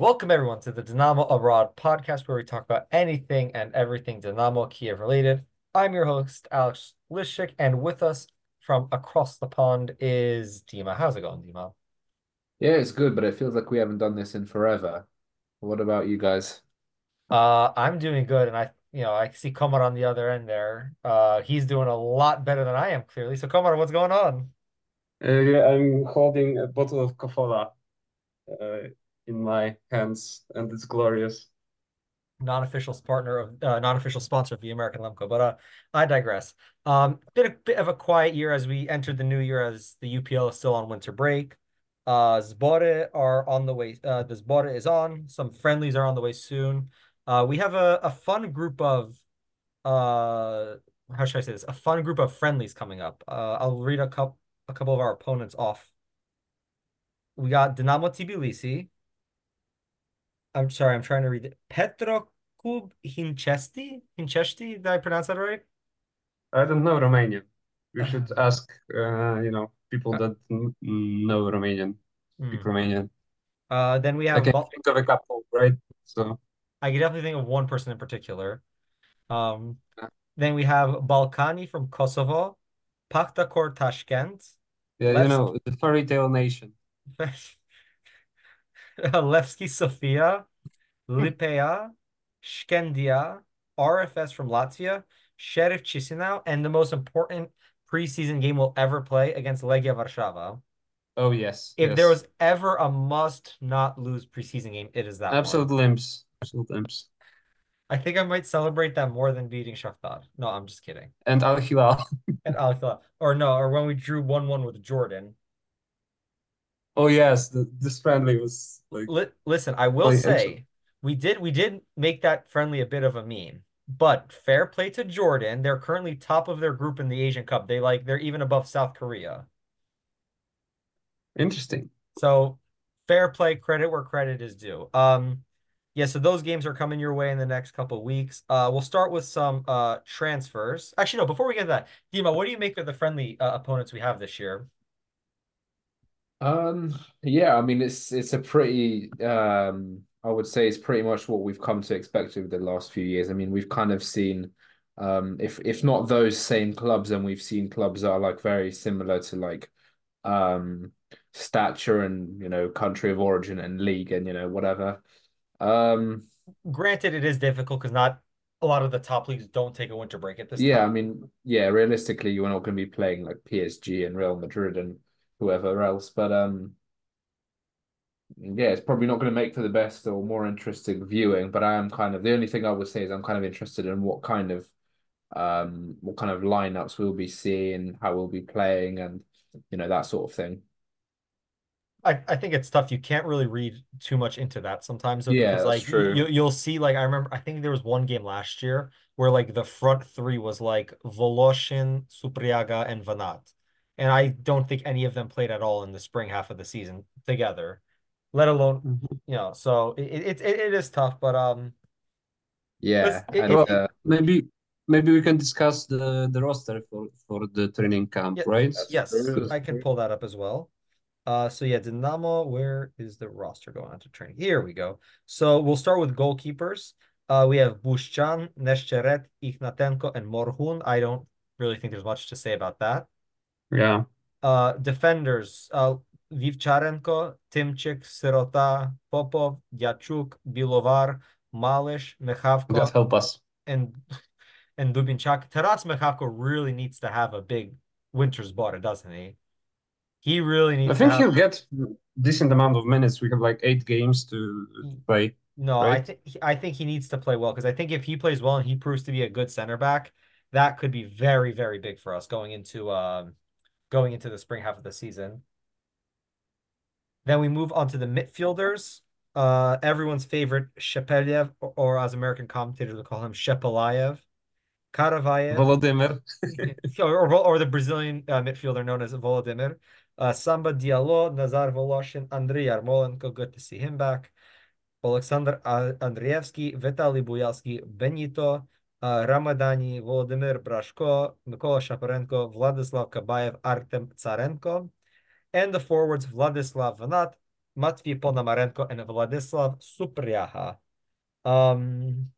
Welcome everyone to the Dynamo Abroad podcast where we talk about anything and everything Dynamo Kiev related. I'm your host, Alex Lishik, and with us from across the pond is Dima. How's it going, Dima? Yeah, it's good, but it feels like we haven't done this in forever. What about you guys? Uh, I'm doing good, and I, you know, I see Komar on the other end there. Uh, he's doing a lot better than I am, clearly. So, Komar, what's going on? Uh, yeah, I'm holding a bottle of Kofola uh, in my hands, and it's glorious. non-official partner of uh, non-official sponsor of the American Lemko. But uh, I digress. Um, been a bit of a quiet year as we entered the new year as the UPL is still on winter break. Uh, Zbory are on the way. Uh, the Zbory is on. Some friendlies are on the way soon. Uh, we have a, a fun group of uh, how should I say this? A fun group of friendlies coming up. Uh, I'll read a couple a couple of our opponents off. We got Dinamo Tbilisi, I'm sorry, I'm trying to read it. Petro Kub Hinchesti? Hinchesti? Did I pronounce that right? I don't know Romanian. We Uh, should ask, uh, you know, people uh, that know Romanian, speak hmm. Romanian. Uh, then we have. I can Bal think of a couple, right? So, I can definitely think of one person in particular. Um, then we have Ballkani from Kosovo, Pakhtakor Tashkent, yeah, you know, the fairy tale nation. Levski Sofia, Lipea, Shkendia, RFS from Latvia, Sheriff Chisinau, and the most important preseason game we'll ever play against Legia Warszawa. Oh, yes, If there was ever a must not lose preseason game, it is that one. Absolute limps. Absolute limps. I think I might celebrate that more than beating Shakhtar. No, I'm just kidding. And Al Hilal. And Al Hilal, or no, or when we drew 1-1 with Jordan. Oh, yes, the, this friendly was like Li listen, I will say we did we did make that friendly a bit of a meme. But fair play to Jordan. They're currently top of their group in the Asian Cup. They like they're even above South Korea. Interesting. So fair play, credit where credit is due. Um, yeah, so those games are coming your way in the next couple of weeks. Uh, we'll start with some uh transfers. Actually, no, before we get to that, Dima, what do you make of the friendly uh, opponents we have this year? Um, yeah, I mean it's it's a pretty um I would say it's pretty much what we've come to expect over the last few years. I mean, we've kind of seen um if if not those same clubs, then we've seen clubs that are like very similar to like um stature and you know country of origin and league and you know whatever. Um Granted, it is difficult because not a lot of the top leagues don't take a winter break at this Yeah, I mean, yeah, realistically, you're not going to be playing like PSG and Real Madrid and whoever else, but um, yeah, it's probably not going to make for the best or more interesting viewing. But I am kind of the only thing I would say is I'm kind of interested in what kind of um, what kind of lineups we'll be seeing, how we'll be playing, and you know that sort of thing. I, I think it's tough. You can't really read too much into that sometimes though, Yeah, because that's like you true. you'll see like I remember I think there was one game last year where like the front three was like Voloshin, Supriaga, and Vanat. And I don't think any of them played at all in the spring half of the season together, let alone, Mhm. you know, so it it it, it is tough, but um Yeah, it, and it, Well, uh, maybe maybe we can discuss the the roster for for the training camp, yeah, right? yes, I can pull that up as well. Uh, so yeah, Dynamo, where is the roster going on to training? Here we go. So we'll start with goalkeepers. Uh, we have Bushchan, Neshcheret, Ikhnatenko, and Morhun. I don't really think there's much to say about that. Yeah, Uh, defenders, uh, Vivcharenko, Timchik, Sirota, Popov, Yachuk, Bilovar, Malish, God Mekhavko, help us. and and Dubinchak. Taras Mekhavko really needs to have a big winter's border, doesn't he? He really needs to I think have he'll get decent amount of minutes. We have like eight games to play, No, I think I think he needs to play well because I think if he plays well and he proves to be a good center back, that could be very, very big for us going into um going into the spring half of the season. Then we move on to the midfielders. Uh, everyone's favorite Shepeliev, or, or as American commentators will call him Shepelayev, Karavayev, Volodymyr. or, or the Brazilian uh, midfielder known as Volodymyr, uh, Samba Diallo, Nazar Voloshin, Andriy Yarmolenko. Good to see him back. Alexander Andreevsky, Vitaly Buyalsky, Benito, Ramadani, Volodymyr Brashko, Mykola Shaparenko, Vladislav Kabayev, Artem Tsarenko, and the forwards Vladislav Vanat, Matvey Ponomarenko, and Vladislav Supriaha. Um,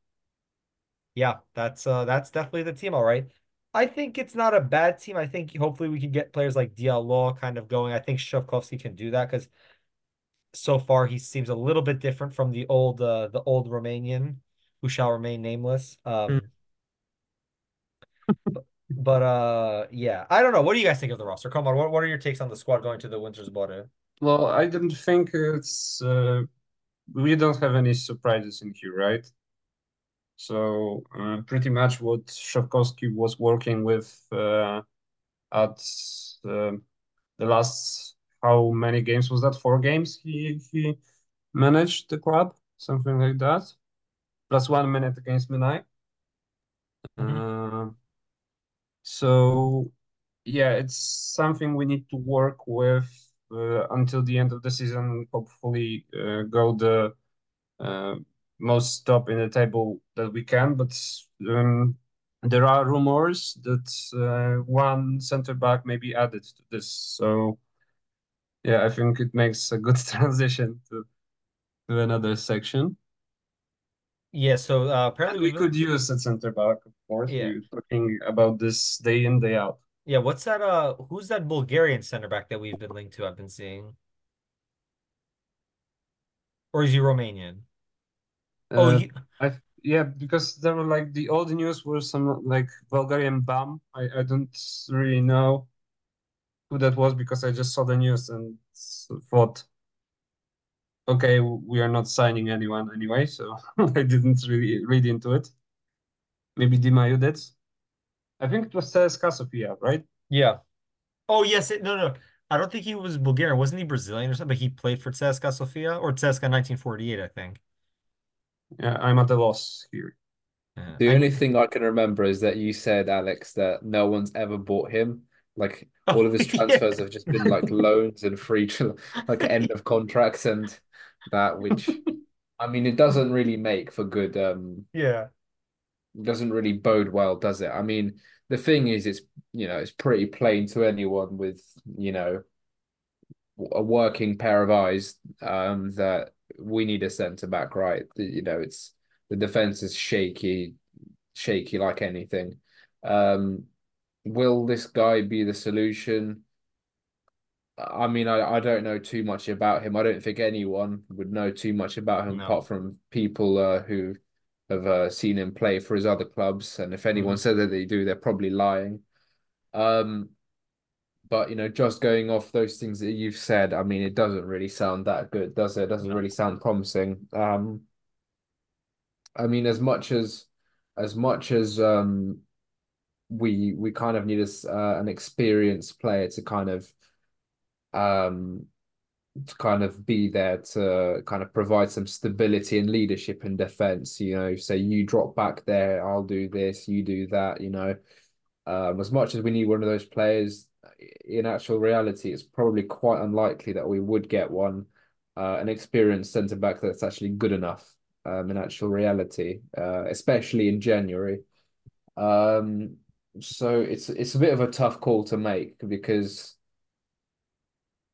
yeah, that's uh that's definitely the team, all right. I think it's not a bad team. I think hopefully we can get players like Diallo kind of going. I think Shovkovskyi can do that because so far he seems a little bit different from the old uh the old Romanian who shall remain nameless. Um but uh yeah, I don't know. What do you guys think of the roster? Come on, what, what are your takes on the squad going to the winter zbory? Well, I don't think it's uh, we don't have any surprises in here, right? So uh, pretty much what Shovkovskyi was working with uh, at uh, the last how many games was that? Four games he he managed the club, something like that, plus one minute against Minai. Mhm. Uh, so yeah, it's something we need to work with uh, until the end of the season. Hopefully, uh, go the uh, most top in the table that we can. But um, there are rumors that uh, one center back may be added to this. So yeah, I think it makes a good transition to to another section. Yeah, so uh, apparently And we we've could use a center back, of course. yeah. We're talking about this day in, day out. Yeah, what's that uh who's that Bulgarian center back that we've been linked to, I've been seeing? Or is he Romanian? Oh, Uh, he, I yeah, because there were like the old news were some like Bulgarian bum. I, I don't really know who that was because I just saw the news and thought, okay, we are not signing anyone anyway, so I didn't really read into it. Maybe Dima did. I think it was CSKA Sofia, right? yeah. Oh yes, it, no, no. I don't think he was Bulgarian. Wasn't he Brazilian or something? But he played for CSKA Sofia or CSKA 1948, I think. Yeah, I'm at a loss here. Yeah. The I- only thing I can remember is that you said, Alex, that no one's ever bought him. Like Oh, all of his yeah. transfers have just been like loans and free, to, like end of contracts and that, which I mean, it doesn't really make for good. Um, Yeah. doesn't really bode well, does it? I mean, the thing is, it's you know, it's pretty plain to anyone with you know a working pair of eyes um, that we need a centre back, right? You know, it's the defense is shaky, shaky like anything. Um, will this guy be the solution? I mean, I, I don't know too much about him. I don't think anyone would know too much about him No. apart from people uh, who have uh, seen him play for his other clubs. And if anyone Mhm. said that they do, they're probably lying. Um, but you know, just going off those things that you've said, I mean, it doesn't really sound that good, does it? It doesn't No. really sound promising. Um, I mean, as much as as much as um we we kind of need a, uh, an experienced player to kind of um to kind of be there to kind of provide some stability and leadership in defense. You know, say you drop back there, I'll do this, you do that. You know, um, as much as we need one of those players, in actual reality, it's probably quite unlikely that we would get one, uh, an experienced centre back that's actually good enough. Um, in actual reality, uh, especially in January. Um, so it's it's a bit of a tough call to make because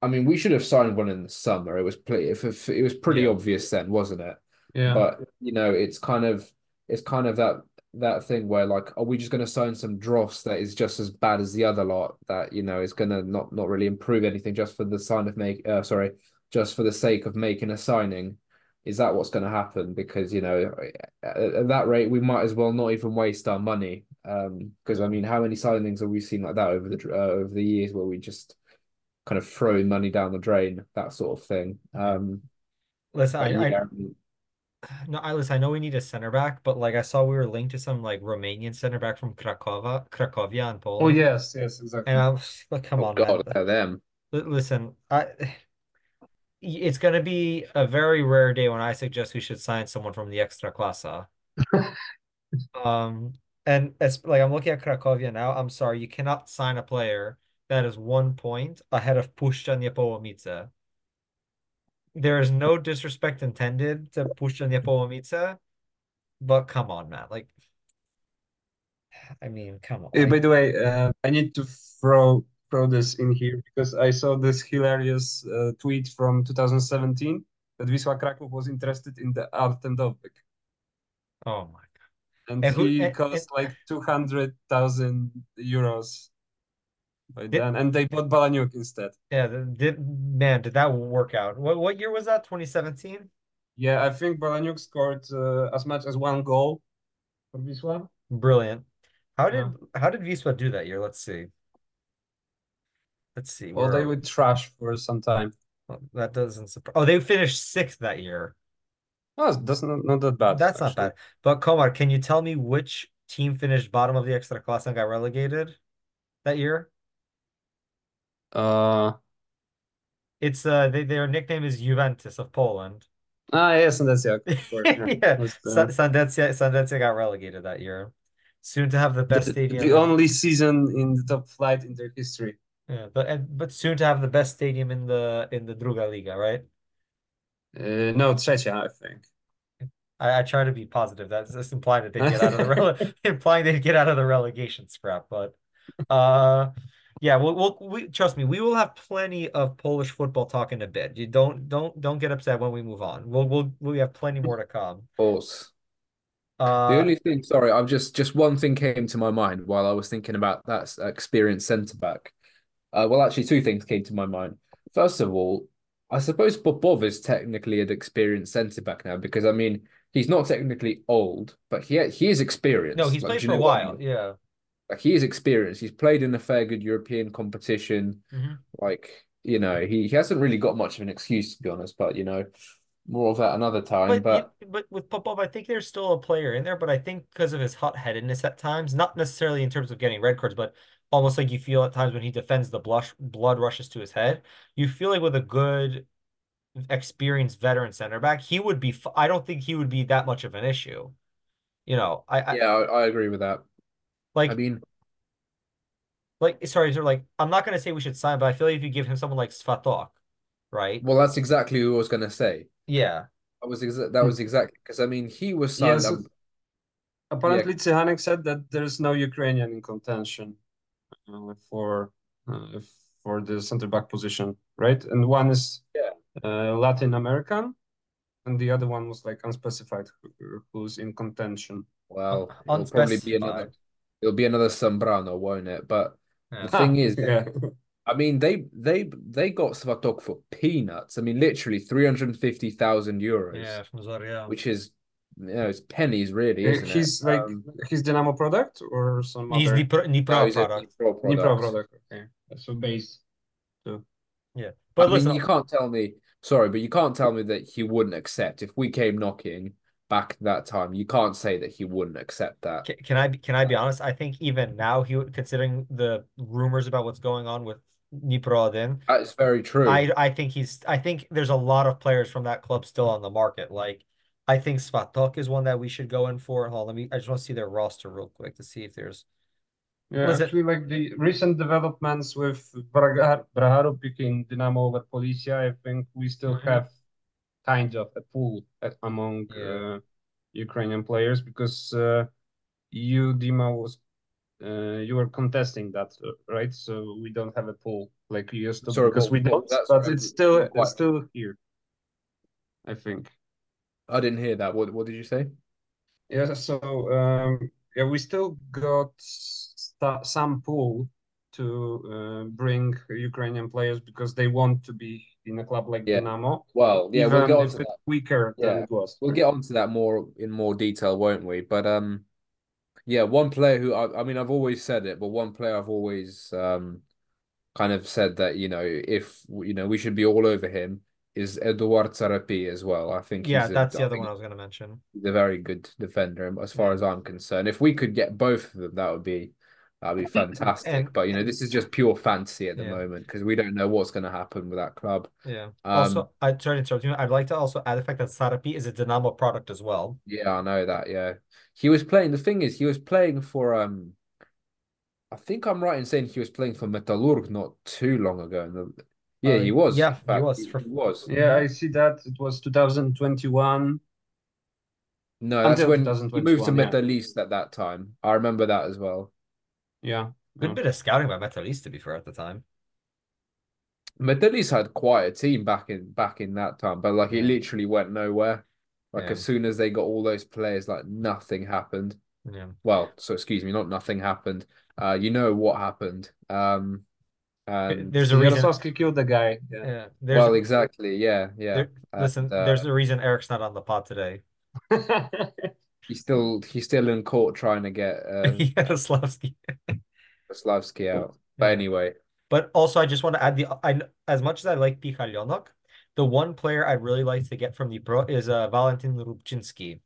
I mean we should have signed one in the summer. It was pretty, it was pretty Yeah. obvious then, wasn't it? Yeah. But you know, it's kind of it's kind of that that thing where like, are we just going to sign some dross that is just as bad as the other lot that you know is going to not not really improve anything just for the sign of make uh, sorry just for the sake of making a signing? Is that what's going to happen? Because you know, at, at that rate, we might as well not even waste our money. Um, because I mean, how many signings have we seen like that over the uh, over the years where we just kind of throwing money down the drain, that sort of thing. Um, Listen, but I, I no, I listen, I know we need a center back, but like I saw we were linked to some like Romanian center back from Krakowa, Cracovia Poland. Oh yes, yes, exactly. And I was like, come oh on, God, man. them. Listen, I it's gonna be a very rare day when I suggest we should sign someone from the Ekstraklasa. Um, and it's like I'm looking at Cracovia now. I'm sorry, you cannot sign a player that is one point ahead of Puszcza Niepołomice. There is no disrespect intended to Puszcza Niepołomice, but come on, man. Like, I mean, come on. By the way, uh, I need to throw throw this in here because I saw this hilarious uh, tweet from 2017 that Wisła Kraków was interested in the Artem Dovbyk. Oh my God. And, And who- he and- cost and- like 200,000 euros by Did- then. And they bought Balaniuk instead. Yeah, did man, did that work out? What what year was that? 2017? Yeah, I think Balaniuk scored uh, as much as one goal for Wisła. Brilliant. How did Yeah. how did Wisła do that year? Let's see. Let's see. Well, they would trash for some time. Well, that doesn't surprise. Oh, they finished sixth that year. Oh, that's not, not that bad. That's not bad. But Komar, can you tell me which team finished bottom of the Ekstraklasa and got relegated that year? Uh, It's uh they, their nickname is Juventus of Poland. ah, yes, and that's yeah, of course. Yeah. Yeah, That's, uh, Sa- Sandecia Sandecia got relegated that year. Soon to have the best the, stadium. the in- only season in the top flight in their history. Yeah, but and, but soon to have the best stadium in the in the Druga Liga, right? Uh, no, Trzecia, I think. I, I try to be positive. That's just implying that they get out of the rele implying they get out of the relegation scrap. But uh yeah, we'll, we'll we trust me, we will have plenty of Polish football talk in a bit. You don't don't don't get upset when we move on. We'll we'll we have plenty more to come. Of course. Uh The only thing, sorry, I've just just one thing came to my mind while I was thinking about that experienced centre back. Uh, well, actually, two things came to my mind. First of all, I suppose Popov is technically an experienced centre back now because I mean he's not technically old, but he he is experienced. no, he's Like, played for a what I while. mean? Yeah. Like he is experienced. He's played in a fair good European competition. Mhm. Like you know, he, he hasn't really got much of an excuse to be honest. But you know, more of that another time. But But you- but with Popov, I think there's still a player in there, but I think because of his hot-headedness at times, not necessarily in terms of getting red cards, but almost like you feel at times when he defends the blush blood rushes to his head. You feel like with a good experienced veteran center back, he would be I don't think he would be that much of an issue. You know, I, I yeah, I, I agree with that. Like I mean, like sorry, so like I'm not gonna say we should sign, but I feel like if you give him someone like Svatok, right? well, that's exactly who I was gonna say. Yeah. That was exa that was exactly because I mean he was signed Yes, up. Apparently, Tsihanek said that there's no Ukrainian in contention uh, for uh, for the center back position, right? And one is Yeah. uh, Latin American, and the other one was like unspecified who- who's in contention. Well, Un- probably be another. unspecified. It'll be another Zambrano, won't it? But Yeah. the thing is, yeah, I mean, they they they got Svatok for peanuts. I mean, literally three hundred and fifty thousand euros, Yeah, from Zorya. which is you know it's pennies, really, isn't he's it? like Um, he's Dynamo product or some He's other Dnipro, Dnipro no, he's a product. Dnipro Dnipro product. product. Okay, so base. Yeah. I But mean, you can't tell me. Sorry, but you can't tell me that he wouldn't accept if we came knocking back that time. You can't say that he wouldn't accept that. Can, can I be, can I be honest? I think even now he would, considering the rumors about what's going on with Dnipro then, That is very true. I I think he's I think there's a lot of players from that club still on the market. Like I think Svatok is one that we should go in for. Hold on, let me I just want to see their roster real quick to see if there's Yeah, Was it- actually, like the recent developments with Braga, Braharu picking Dynamo over Polissya, I think we still Mhm. have kind of a pool at, among Yeah. uh, Ukrainian players because uh, you, Dima, was uh, you were contesting that, uh, right? So we don't have a pool like you used to Sorry, because we don't, but it's still Quite- it's still here, I think. I didn't hear that. What What did you say? Yeah, so um, yeah, we still got st some pool to uh, bring Ukrainian players because they want to be in a club like Yeah. Dynamo, Well, yeah, we'll get on to it's that. weaker than Yeah, it was. We'll get onto that more in more detail, won't we? But um, yeah, one player who I, I mean, I've always said it, but one player I've always um, kind of said that you know if you know we should be all over him is Eduard Sarapi as well. I think yeah, he's a, that's the I other one I was gonna mention. he's a very good defender as far Yeah. as I'm concerned. If we could get both of them, that would be that would be fantastic. And- but you know, this is just pure fantasy at the Yeah. moment because we don't know what's going to happen with that club. Yeah. Um, Also, I sorry to interrupt you. I'd like to also add the fact that Sarapi is a Dynamo product as well. Yeah, I know that. Yeah, he was playing. The thing is, he was playing for. Um, I think I'm right in saying he was playing for Metalurg not too long ago. And the, yeah, Uh, he was. yeah, he fact, was for- He was. Yeah, I see that it was 2021. No, that's Until when he moved to 2021, yeah. Metalist at that time. I remember that as well. Yeah, Good bit of scouting by Metalist, to be fair, at the time. Medelis had quite a team back in back in that time, but like it Yeah. literally went nowhere. Like Yeah. as soon as they got all those players, like nothing happened. Yeah. Well, so excuse me, not nothing happened. Uh, you know what happened. Um, and There's a reason. Yaroslavsky killed the guy. Yeah. Yeah. There's well, exactly, yeah, yeah. there- listen, And, uh, there's a reason Eric's not on the pod today. he's still he's still in court trying to get uh, Yaroslavsky. Slavsky out. But anyway, But also, I just want to add the I as much as I like Pikhalyonok, the one player I'd really like to get from the pro is uh, Valentin Rubczynski.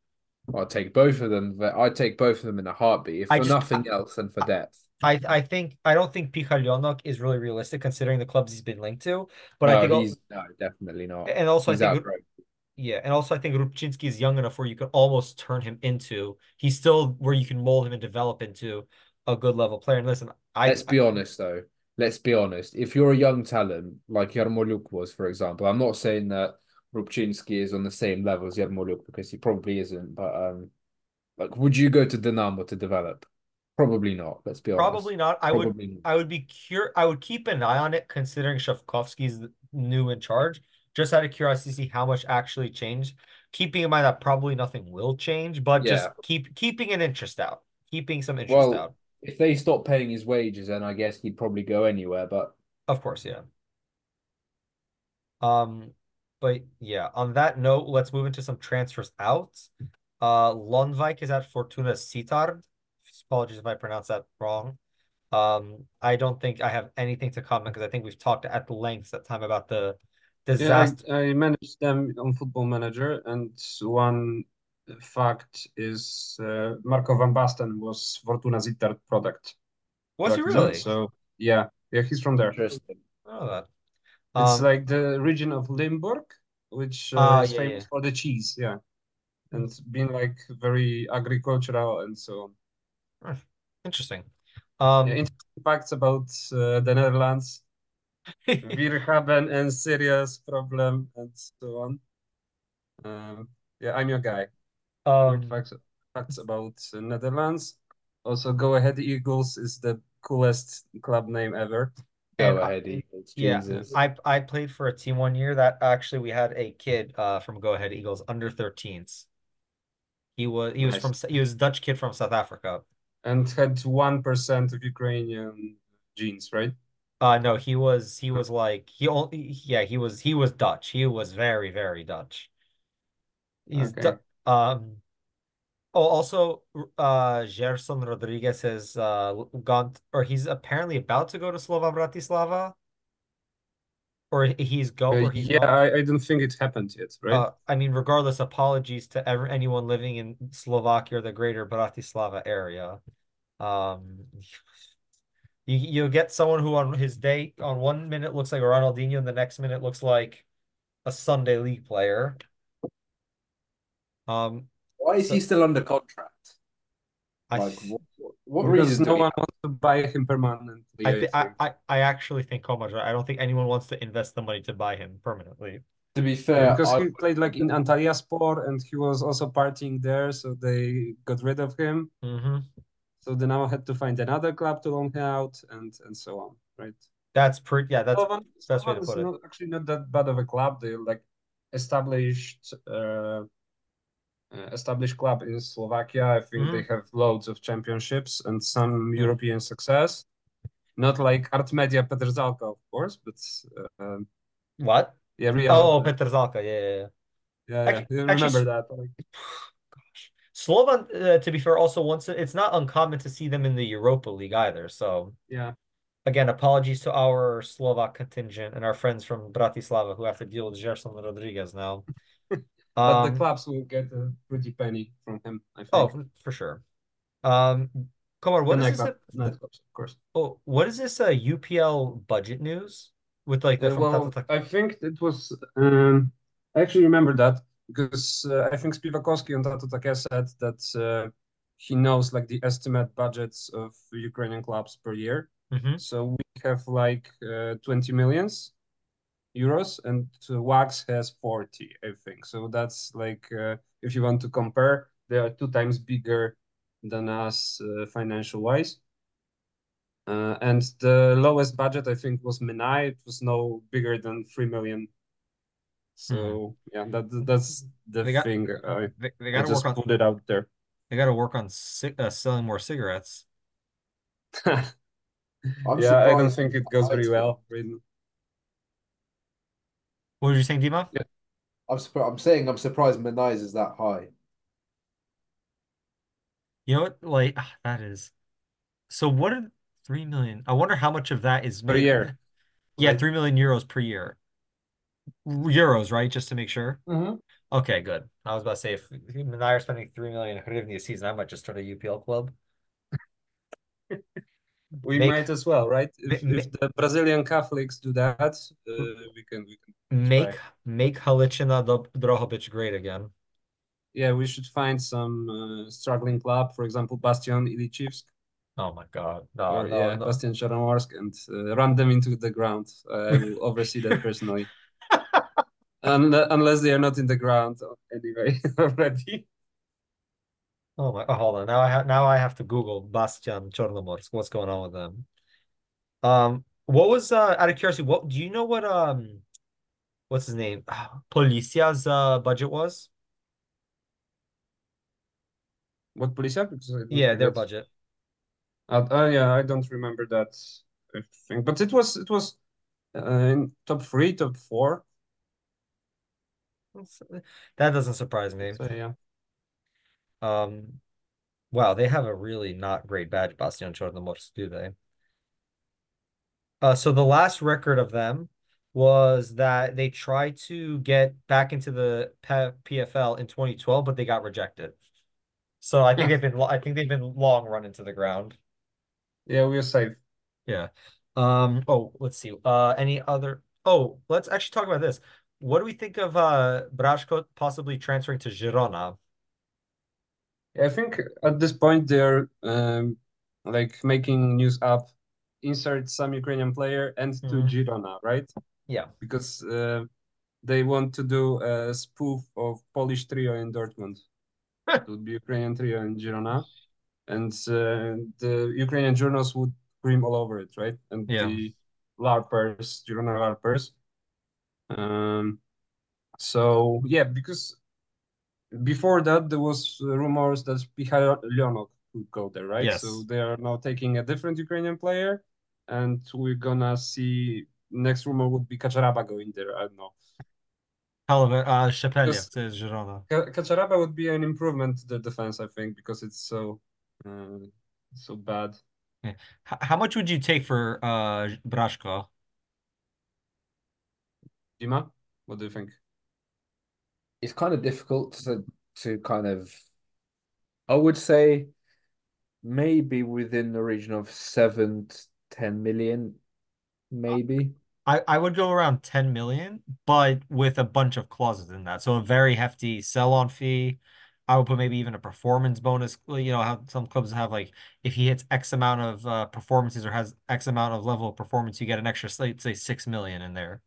I'll take both of them. but I'd take both of them in a heartbeat, if I for just- nothing else than for depth. I I think I don't think Pikhalyonok is really realistic considering the clubs he's been linked to. But I think al- he's no, definitely not. and also he's I think yeah, and also I think Rubczynski is young enough where you could almost turn him into he's still where you can mold him and develop into a good level player. And listen, I Let's be honest, though. Let's be honest. If you're a young talent like Yarmolyuk was, for example, I'm not saying that Rubczynski is on the same level as Yarmolyuk because he probably isn't. But um, like, would you go to Dinamo to develop? Probably not. Let's be honest. probably not. I would not. I would be cur I would keep an eye on it considering Shovkovskyi's new in charge, just out of curiosity to see how much actually changed. Keeping in mind that probably nothing will change, but just keep keeping an interest out. Keeping some interest Well, out. If they stop paying his wages, then I guess he'd probably go anywhere. But Of course, yeah. Um, but yeah, on that note, let's move into some transfers out. Uh Lundvik is at Fortuna Sittard. Apologies if I pronounce that wrong. Um, I don't think I have anything to comment because I think we've talked at length that time about the Yeah, disaster. I, I managed them on Football Manager, and one fact is uh, Marco van Basten was Fortuna Sittard product. Was he really? So yeah, yeah, he's from there. interesting. Oh, that. It's Um, like the region of Limburg, which uh, Ah, is yeah, famous yeah. for the cheese, yeah, and being like very agricultural and so on. interesting. Um, Yeah, interesting facts about uh, the Netherlands. Wir haben ein serious problem and so on. Um, yeah, I'm your guy. Weird um, facts, facts about uh, Netherlands. Also, Go Ahead Eagles is the coolest club name ever. Go And I- ahead, Eagles. yeah, Jesus. I I played for a team one year that actually we had a kid uh from Go Ahead Eagles under 13s. He was he was Nice. from he was a Dutch kid from South Africa. And had 1% of Ukrainian genes, right? Uh no, he was he was like he only yeah, he was he was Dutch. He was very very Dutch. He's Okay. Du- um oh also uh Gerson Rodriguez has uh gone or he's apparently about to go to Slovan Bratislava or he's go Uh, yeah, gone. I, I don't think it happened yet, right? Uh, I mean, regardless, apologies to ever anyone living in Slovakia or the greater Bratislava area. Um, you you'll get someone who on his day on one minute looks like a Ronaldinho, and the next minute looks like a Sunday league player. Um, Why is he so- still under contract? I Like, th- what, what, what reason? no do we one wants to buy him permanently, I, I th I. I I actually think Komar's right. I don't think anyone wants to invest the money to buy him permanently. To be Yeah, fair, because I, he played like in Antalyaspor and he was also partying there, so they got rid of him. hmm So they now had to find another club to loan him out and and so on, right? That's pretty. Yeah, that's Slovan, best way to put it. not actually not that bad of a club. They're like established uh, established club in Slovakia. I think Mhm. they have loads of championships and some European success. Not like Art Artmedia Petrzalka, of course, but uh, um, what? yeah, Real. Oh, Petr Zalka. Yeah, yeah, yeah. yeah, yeah. You actually, remember that? Like, Gosh. Slovan, uh, to be fair, also once it's not uncommon to see them in the Europa League either. So yeah. again, apologies to our Slovak contingent and our friends from Bratislava who have to deal with Gerson Rodriguez now. But the Um, clubs will get a pretty penny from him, I think. oh, for sure. Um, Komar, what is this? nightclub, nightclubs, of course. Oh, what is this? Uh, UPL budget news with like the Uh, well, I think it was. Um, I actually remember that because uh, I think Spivakowski on Tato Take said that uh, he knows like the estimate budgets of Ukrainian clubs per year. Mhm. So we have like uh, 20 millions euros, and uh, Wax has 40, I think. So that's like uh, if you want to compare, they are two times bigger than us uh, financial wise. Uh, and the lowest budget I think was Minai. It was no bigger than three million. So yeah, that that's the They got- thing. I, They, they got to just work on put it out there. they got to work on ci- uh, selling more cigarettes. I'm Yeah, I don't think it goes very to- well. really. What were you saying, Dima? Yeah. I'm surprised. I'm saying I'm surprised Menai's is that high. You know what? Like ah, that is. So what are three million? I wonder how much of that is Per made- year, Yeah, right? three million euros per year. Euros, right? Just to make sure. Mhm. Okay, good. I was about to say if him and I are spending three million hryvnia a season, I might just start a UPL club. We Make- might as well, right? If, if the Brazilian Catholics do that, uh, we can we can Make make Halicina Dro- Drohovic great again. yeah, we should find some uh, struggling club, for example, Bastion Ilichivsk Oh my God. No, or no, yeah, no. Bastion Chornomorsk and uh, run them into the ground. I will oversee that personally. Unle- unless they are not in the ground anyway already. Oh my, oh, hold on. Now I have now I have to Google Bastion Chornomorsk. What's going on with them? Um, what was uh out of curiosity, what do you know what um what's his name? Polissya's uh budget was? What Policia? Yeah, their budget. Uh, uh, yeah, I don't remember that thing, but it was it was uh, in top three, top four. That doesn't surprise me. So yeah, Um, wow, they have a really not great badge, Bastion Chornomorsk, do they? Uh, so the last record of them was that they tried to get back into the PFL in 2012, but they got rejected. So I think Yeah. they've been, I think they've been long run into the ground. yeah, we are safe. Yeah. Um, oh, let's see. Uh, any other? Oh, let's actually talk about this. What do we think of uh Brashko possibly transferring to Girona? I think at this point they're um, like making news up, insert some Ukrainian player and to Mhm. Girona, right? Yeah. Because uh, they want to do a spoof of Polish trio in Dortmund. It would be Ukrainian trio in Girona, and uh, the Ukrainian journals would scream all over it, right? And Yeah. the LARPers, Girona LARPers. Um, so yeah, because before that there was uh, rumors that Michal Leonok could go there, right? Yes. So they are now taking a different Ukrainian player, and we're gonna see. Next rumor would be Kacharaba going there. I don't know. A uh Shepeliev Because- to Girona. Kacharaba would be an improvement to the defense, I think, because it's so uh, so bad. H how much would you take for uh Brashko? Dima, what do you think? It's kind of difficult to to kind of. I would say maybe within the region of seven to ten million, maybe. I, I would go around 10 million, but with a bunch of clauses in that. So a very hefty sell-on fee. I would put maybe even a performance bonus. You know how some clubs have like if he hits X amount of uh, performances or has X amount of level of performance, you get an extra, say, say six million in there.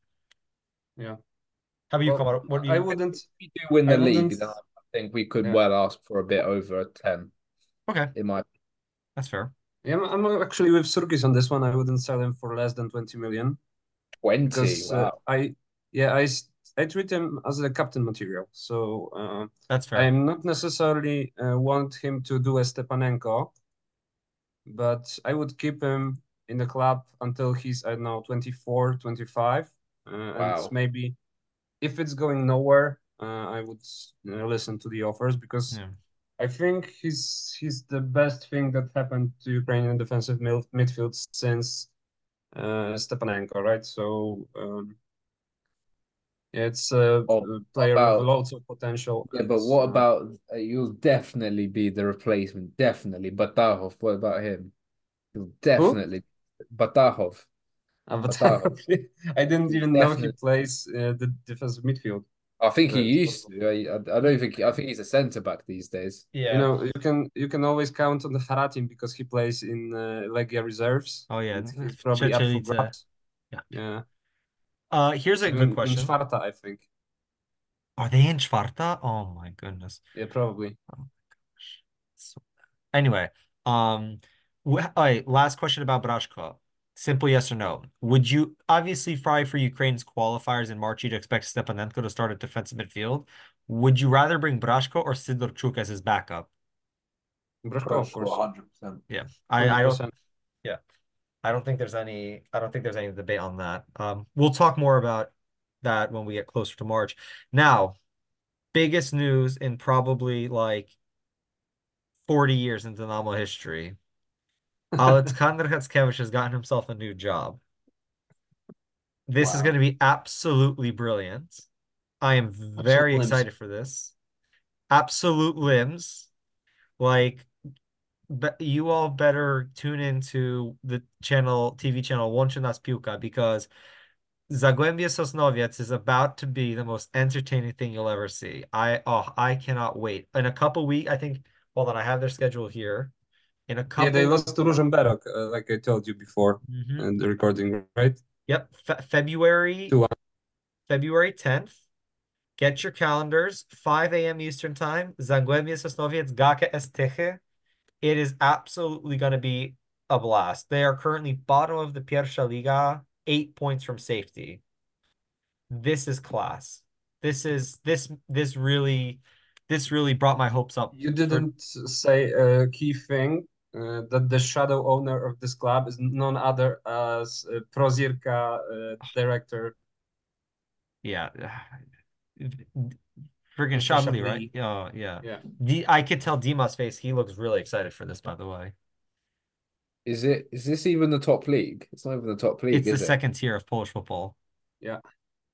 Yeah. How about you Well, come out? What do I wouldn't. If we do win I the league, then I think we could Yeah. well ask for a bit over a ten. Okay, it might. that's fair. Yeah, I'm, I'm actually with Surkis on this one. I wouldn't sell him for less than 20 million twenty. because uh, Wow. I, yeah, I, s- I treat him as a captain material. So uh, That's fair. I'm not necessarily uh, want him to do a Stepanenko, but I would keep him in the club until he's, I don't know, 24, 25. Uh, Wow. And maybe if it's going nowhere, uh, I would uh, listen to the offers because Yeah. I think he's he's the best thing that happened to Ukrainian defensive mid midfield since uh, Stepanenko, right? So um, it's a, Oh, player about- with lots of potential. Yeah, and, but what uh, about uh, you'll definitely be the replacement, definitely. Batahov, what about him? He'll definitely Batahov. Avatar? I didn't even know he plays uh, the defensive midfield. I think he used to. I, I I don't think I think he's a centre back these days. Yeah. You know, you can you can always count on the Kharatin because he plays in uh, Legia reserves. Oh, yeah, and it's- probably up for grabs. Yeah. Yeah, Uh, here's a in, good in question. Sparta, I think. Are they in Sparta? Oh my goodness. Yeah, probably. Oh my So, anyway, um, Wh- All right, last question about Brashko. Simple yes or no. Would you obviously probably for Ukraine's qualifiers in March, you'd expect Stepanenko to start at defensive midfield. Would you rather bring Brashko or Sidorchuk as his backup? Brashko, of course. 100%. Yeah, I, I don't 100%. I don't think there's any I don't think there's any debate on that. Um, we'll talk more about that when we get closer to March. Now, biggest news in probably like 40 years in Dynamo history. Alexander Hatskevich has gotten himself a new job. This is going to be absolutely brilliant. I am very limbs. excited for this. Absolute limbs. Like but you all better tune into the channel TV channel Łączy Nas Piłka because Zagłębie Sosnowiec is about to be the most entertaining thing you'll ever see. I oh I cannot wait. In a couple weeks, I think hold on, I have their schedule here. In a Yeah, they lost to Ružomberok, uh, like I told you before Mhm. in the recording, right? Yep, Fe February 2-1. February 10th. Get your calendars, 5 a.m. Eastern Time. Zagłębie Sosnowiec, GKS Tychy. It is absolutely going to be a blast. They are currently bottom of the Pierwsza Liga, eight points from safety. This is class. This is this this really this really brought my hopes up. You didn't say a key thing uh, that the shadow owner of this club is none other as uh, Prozirka uh, director. Yeah. Friggin' Mr. Chablis, Chablis. right? Oh, yeah. Yeah. D I could tell Dima's face. He looks really excited for this, by the way. Is it? Is this even the top league? It's not even the top league, It's the it? second tier of Polish football. Yeah.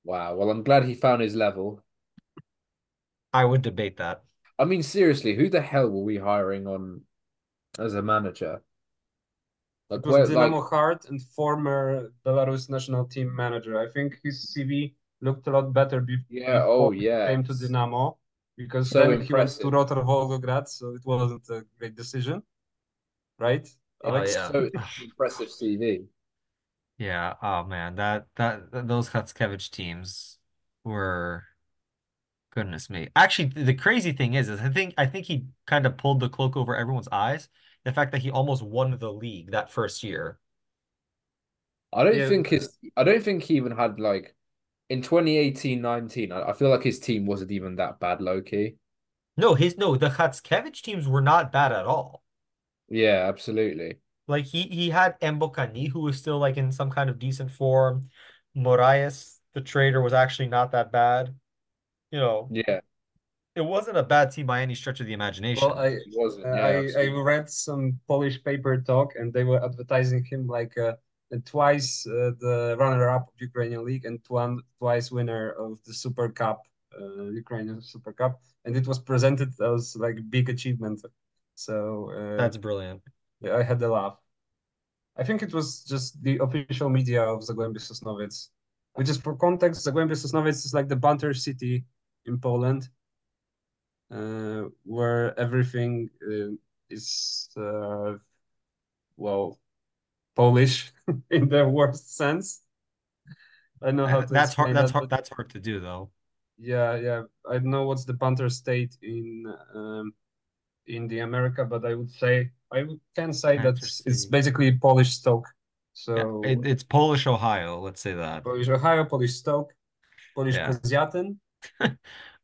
Wow. Well, I'm glad he found his level. I would debate that. I mean, seriously, who the hell were we hiring on as a manager? Like, It was where, Dynamo like, Heart and former Belarus national team manager. I think his CV looked a lot better be yeah, before oh he yeah, came to Dynamo because So then he went impressive. to Rotor Volgograd, so it wasn't a great decision, right? Oh, yeah. so impressive CV. Yeah. Oh man, that that, that those Hatskevich teams were goodness me. Actually, the crazy thing is, is I think I think he kind of pulled the cloak over everyone's eyes. The fact that he almost won the league that first year. I don't Yeah. think his. I don't think he even had like in 2018-19. I, I feel like his team wasn't even that bad, low key. No, his no, the Hatskevich teams were not bad at all. Yeah, absolutely. Like he he had Mbokani, who was still like in some kind of decent form. Moraes, the trader, was actually not that bad. You know, Yeah, it wasn't a bad team by any stretch of the imagination. Well, I he wasn't. Yeah, I, I read some Polish paper talk, and they were advertising him like uh, twice uh, the runner-up of Ukrainian League and one twice winner of the Super Cup, uh, Ukrainian Super Cup, and it was presented as like big achievement. So uh, That's brilliant. yeah, I had a laugh. I think it was just the official media of Zagłębie Sosnowiec, which is for context, Zagłębie Sosnowiec is like the banter city in Poland, uh, where everything uh, is uh, well Polish in the worst sense. I know how to That's hard. That's that, hard. That's hard to do though. yeah, yeah. I don't know what's the banter state in um, in the America, but I would say I can say that it's basically Polish Stoke. Yeah, So it, it's Polish Ohio. Let's say that. Polish Ohio, Polish Stoke, Polish Yeah.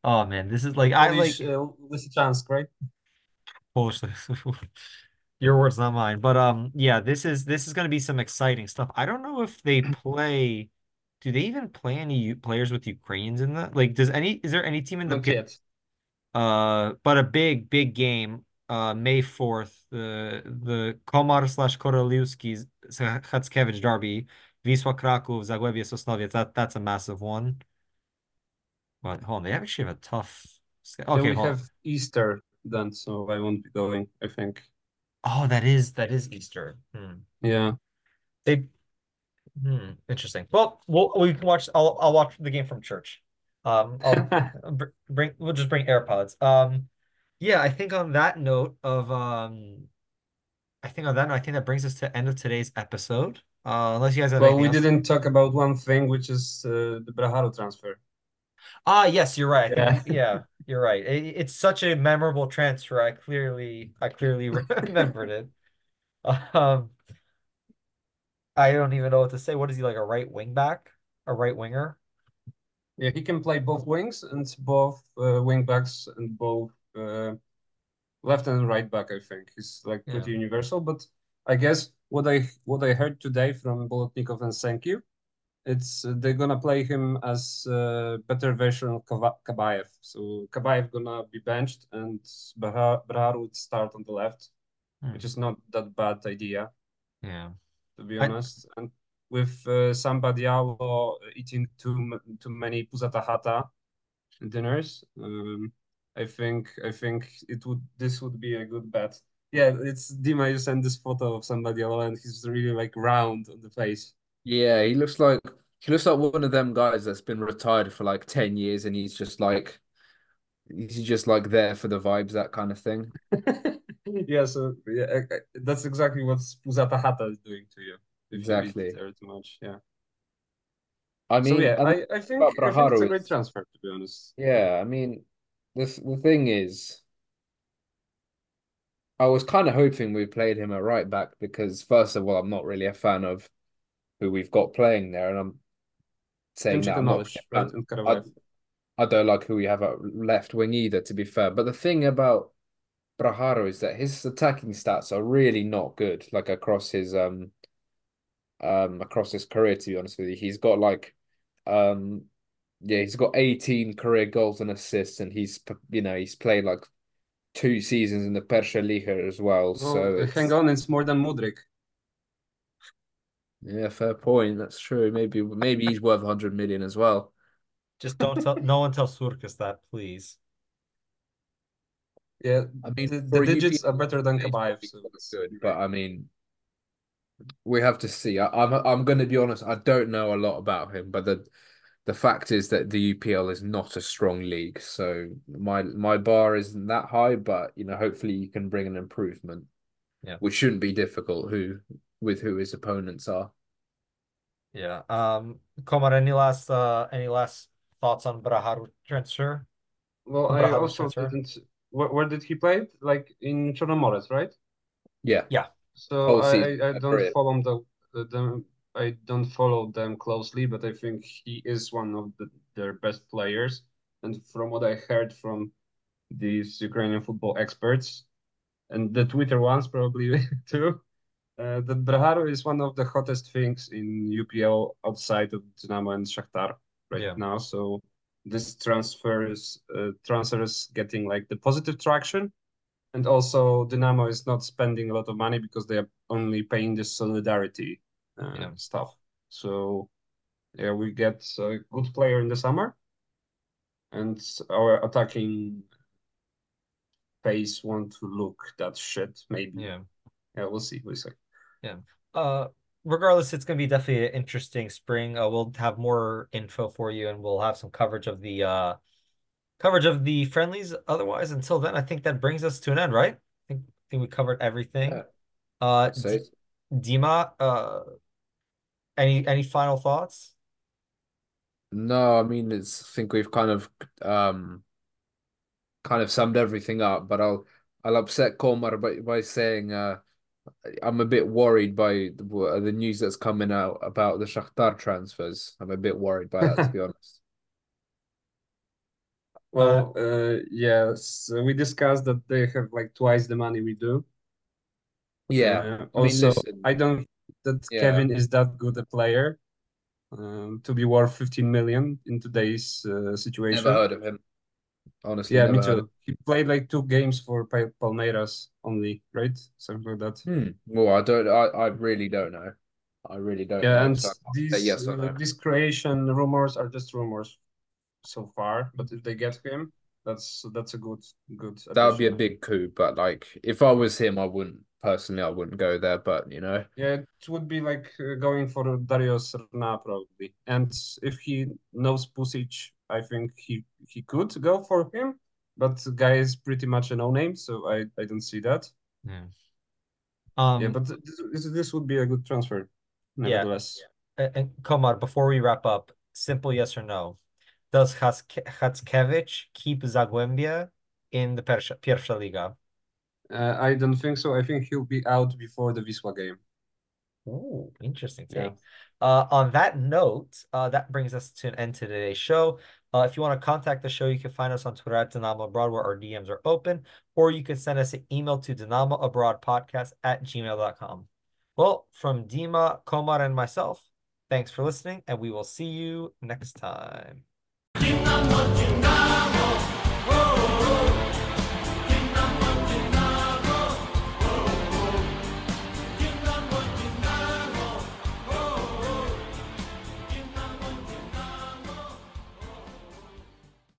Oh man, this is like I like uh, Lysychansk, right? Polish. Your words, not mine. But um, yeah, this is this is going to be some exciting stuff. I don't know if they play. Do they even play any players with Ukrainians in that? Like, does any is there any team in the pit? Uh, but a big big game. Uh, May 4th, the the Komar slash Koroliwski Hatskevich derby, Wisła Kraków, Zagłębie Sosnowiec. That that's a massive one. But hold on, they actually have a tough. sch- Then Okay, we hold on. have Easter then, so I won't be going, I think. Oh, that is that is Easter. Hmm. Yeah. They, hmm, interesting. Well, we'll we can watch. I'll I'll watch the game from church. Um, I'll bring. We'll just bring AirPods. Um, yeah. I think on that note of um, I think on that note, I think that brings us to end of today's episode. Uh, unless you guys have Well, we else. didn't talk about one thing, which is uh, the Braharu transfer. Ah, yes, you're right. Yeah. yeah, you're right. It, it's such a memorable transfer. I clearly, I clearly remembered it. Um, I don't even know what to say. What is he like? A right wing back? A right winger? Yeah, he can play both wings and both uh, wing backs and both uh, left and right back. I think he's like pretty Yeah. universal. But I guess what I what I heard today from Bolotnikov and Senki, it's they're gonna play him as a better version of Kabayev. So Kabayev gonna be benched and Bahar would start on the left, Hmm. which is not that bad idea Yeah. to be I- honest. And with uh, Samba Diallo eating too too many Puzata Hata dinners, um, I think I think it would this would be a good bet. Yeah, it's Dima. You sent this photo of Samba Diallo, and he's really like round on the face. Yeah, he looks like he looks like one of them guys that's been retired for like 10 years and he's just like he's just like there for the vibes, that kind of thing. yeah, so yeah, that's exactly what Puzata Hata is doing to you Exactly. you there too much. Yeah. I So mean, yeah, I, I think I think it's a great transfer to be honest. yeah, I mean, the the thing is, I was kind of hoping we played him at right back because first of all, I'm not really a fan of who we've got playing there, and I'm saying that I'm not Timchiko really a right? fan. I, I don't like who we have at left wing either, to be fair. But the thing about Braharo is that his attacking stats are really not good, like across his um um across his career, to be honest with you. He's got like um yeah, he's got 18 career goals and assists, and he's you know, he's played like two seasons in the Persha Liga as well. So Well, it's hang on, it's more than Mudryk. Yeah, fair point. That's true. Maybe maybe he's worth 100 million as well. Just don't tell no one tell Surkis that, please. Yeah, I mean, the, the digits UPL are better than he's Kabayev, so quite it's good, but I mean, we have to see. I, I'm I'm going to be honest. I don't know a lot about him, but the the fact is that the UPL is not a strong league, so my my bar isn't that high. But you know, hopefully, you can bring an improvement, Yeah. which shouldn't be difficult. Who with who his opponents are. Yeah. Um, Komar, any last uh any last thoughts on Braharu transfer? Well, On I also transfer? didn't. Where, where did he play? Like in Chornomorets, right? Yeah, Yeah. So I, I, season, I, I a don't career. follow the, the them. I don't follow them closely, but I think he is one of the, their best players. And from what I heard from these Ukrainian football experts and the Twitter ones probably too, uh, that Braharu is one of the hottest things in UPL outside of Dynamo and Shakhtar right Yeah. now. So this transfer is uh, transfer is getting like the positive traction, and also Dynamo is not spending a lot of money because they are only paying the solidarity uh, Yeah. stuff. So yeah, we get a good player in the summer, and our attacking phase want to look that shit maybe. Yeah. Yeah, we'll see. We'll see. Uh, regardless, it's gonna be definitely an interesting spring. Uh, we'll have more info for you, and we'll have some coverage of the uh coverage of the friendlies. Otherwise, until then, I think that brings us to an end, right? I think, I think we covered everything. Yeah. Uh, D Dima, uh, any any final thoughts? no, I mean, it's I think we've kind of um kind of summed everything up, but I'll I'll upset Komar by by saying uh I'm a bit worried by the, the news that's coming out about the Shakhtar transfers. I'm a bit worried by that, to be honest. Well, uh, yes, we discussed that they have like twice the money we do. Yeah, Uh, I mean, also, I don't think that Yeah. Kevin is that good a player um, to be worth 15 million in today's uh, situation. never heard of him. Honestly, Yeah, me too. He played like two games for Palmeiras only, right? Something like that. Hmm. Well, I don't. I, I really don't know. I really don't Yeah, know. and So these yes uh, no. these Croatian rumors are just rumors so far. But if they get him, that's that's a good good That would be a big coup, but like if I was him, I wouldn't personally. I wouldn't go there. But you know, Yeah, it would be like uh, going for Dario Srna probably. And if he knows Pusic, I think he he could go for him. But the guy is pretty much a no-name, so I, I don't see that. Yeah. Yeah, Um, but this, this would be a good transfer, Yeah. nevertheless. and, and Komar, before we wrap up, simple yes or no. Does Haske- Hackiewicz keep Zagłębie in the Pierwsza Liga? Uh, I don't think so. I think he'll be out before the Wisła game. Ooh, interesting Yeah. Uh, on that note, uh, that brings us to an end to today's show. Uh, if you want to contact the show, you can find us on Twitter at Dynamo Abroad, where our DMs are open, or you can send us an email to dynamoabroadpodcast at gmail.com. Well, from Dima, Komar, and myself, thanks for listening, and we will see you next time.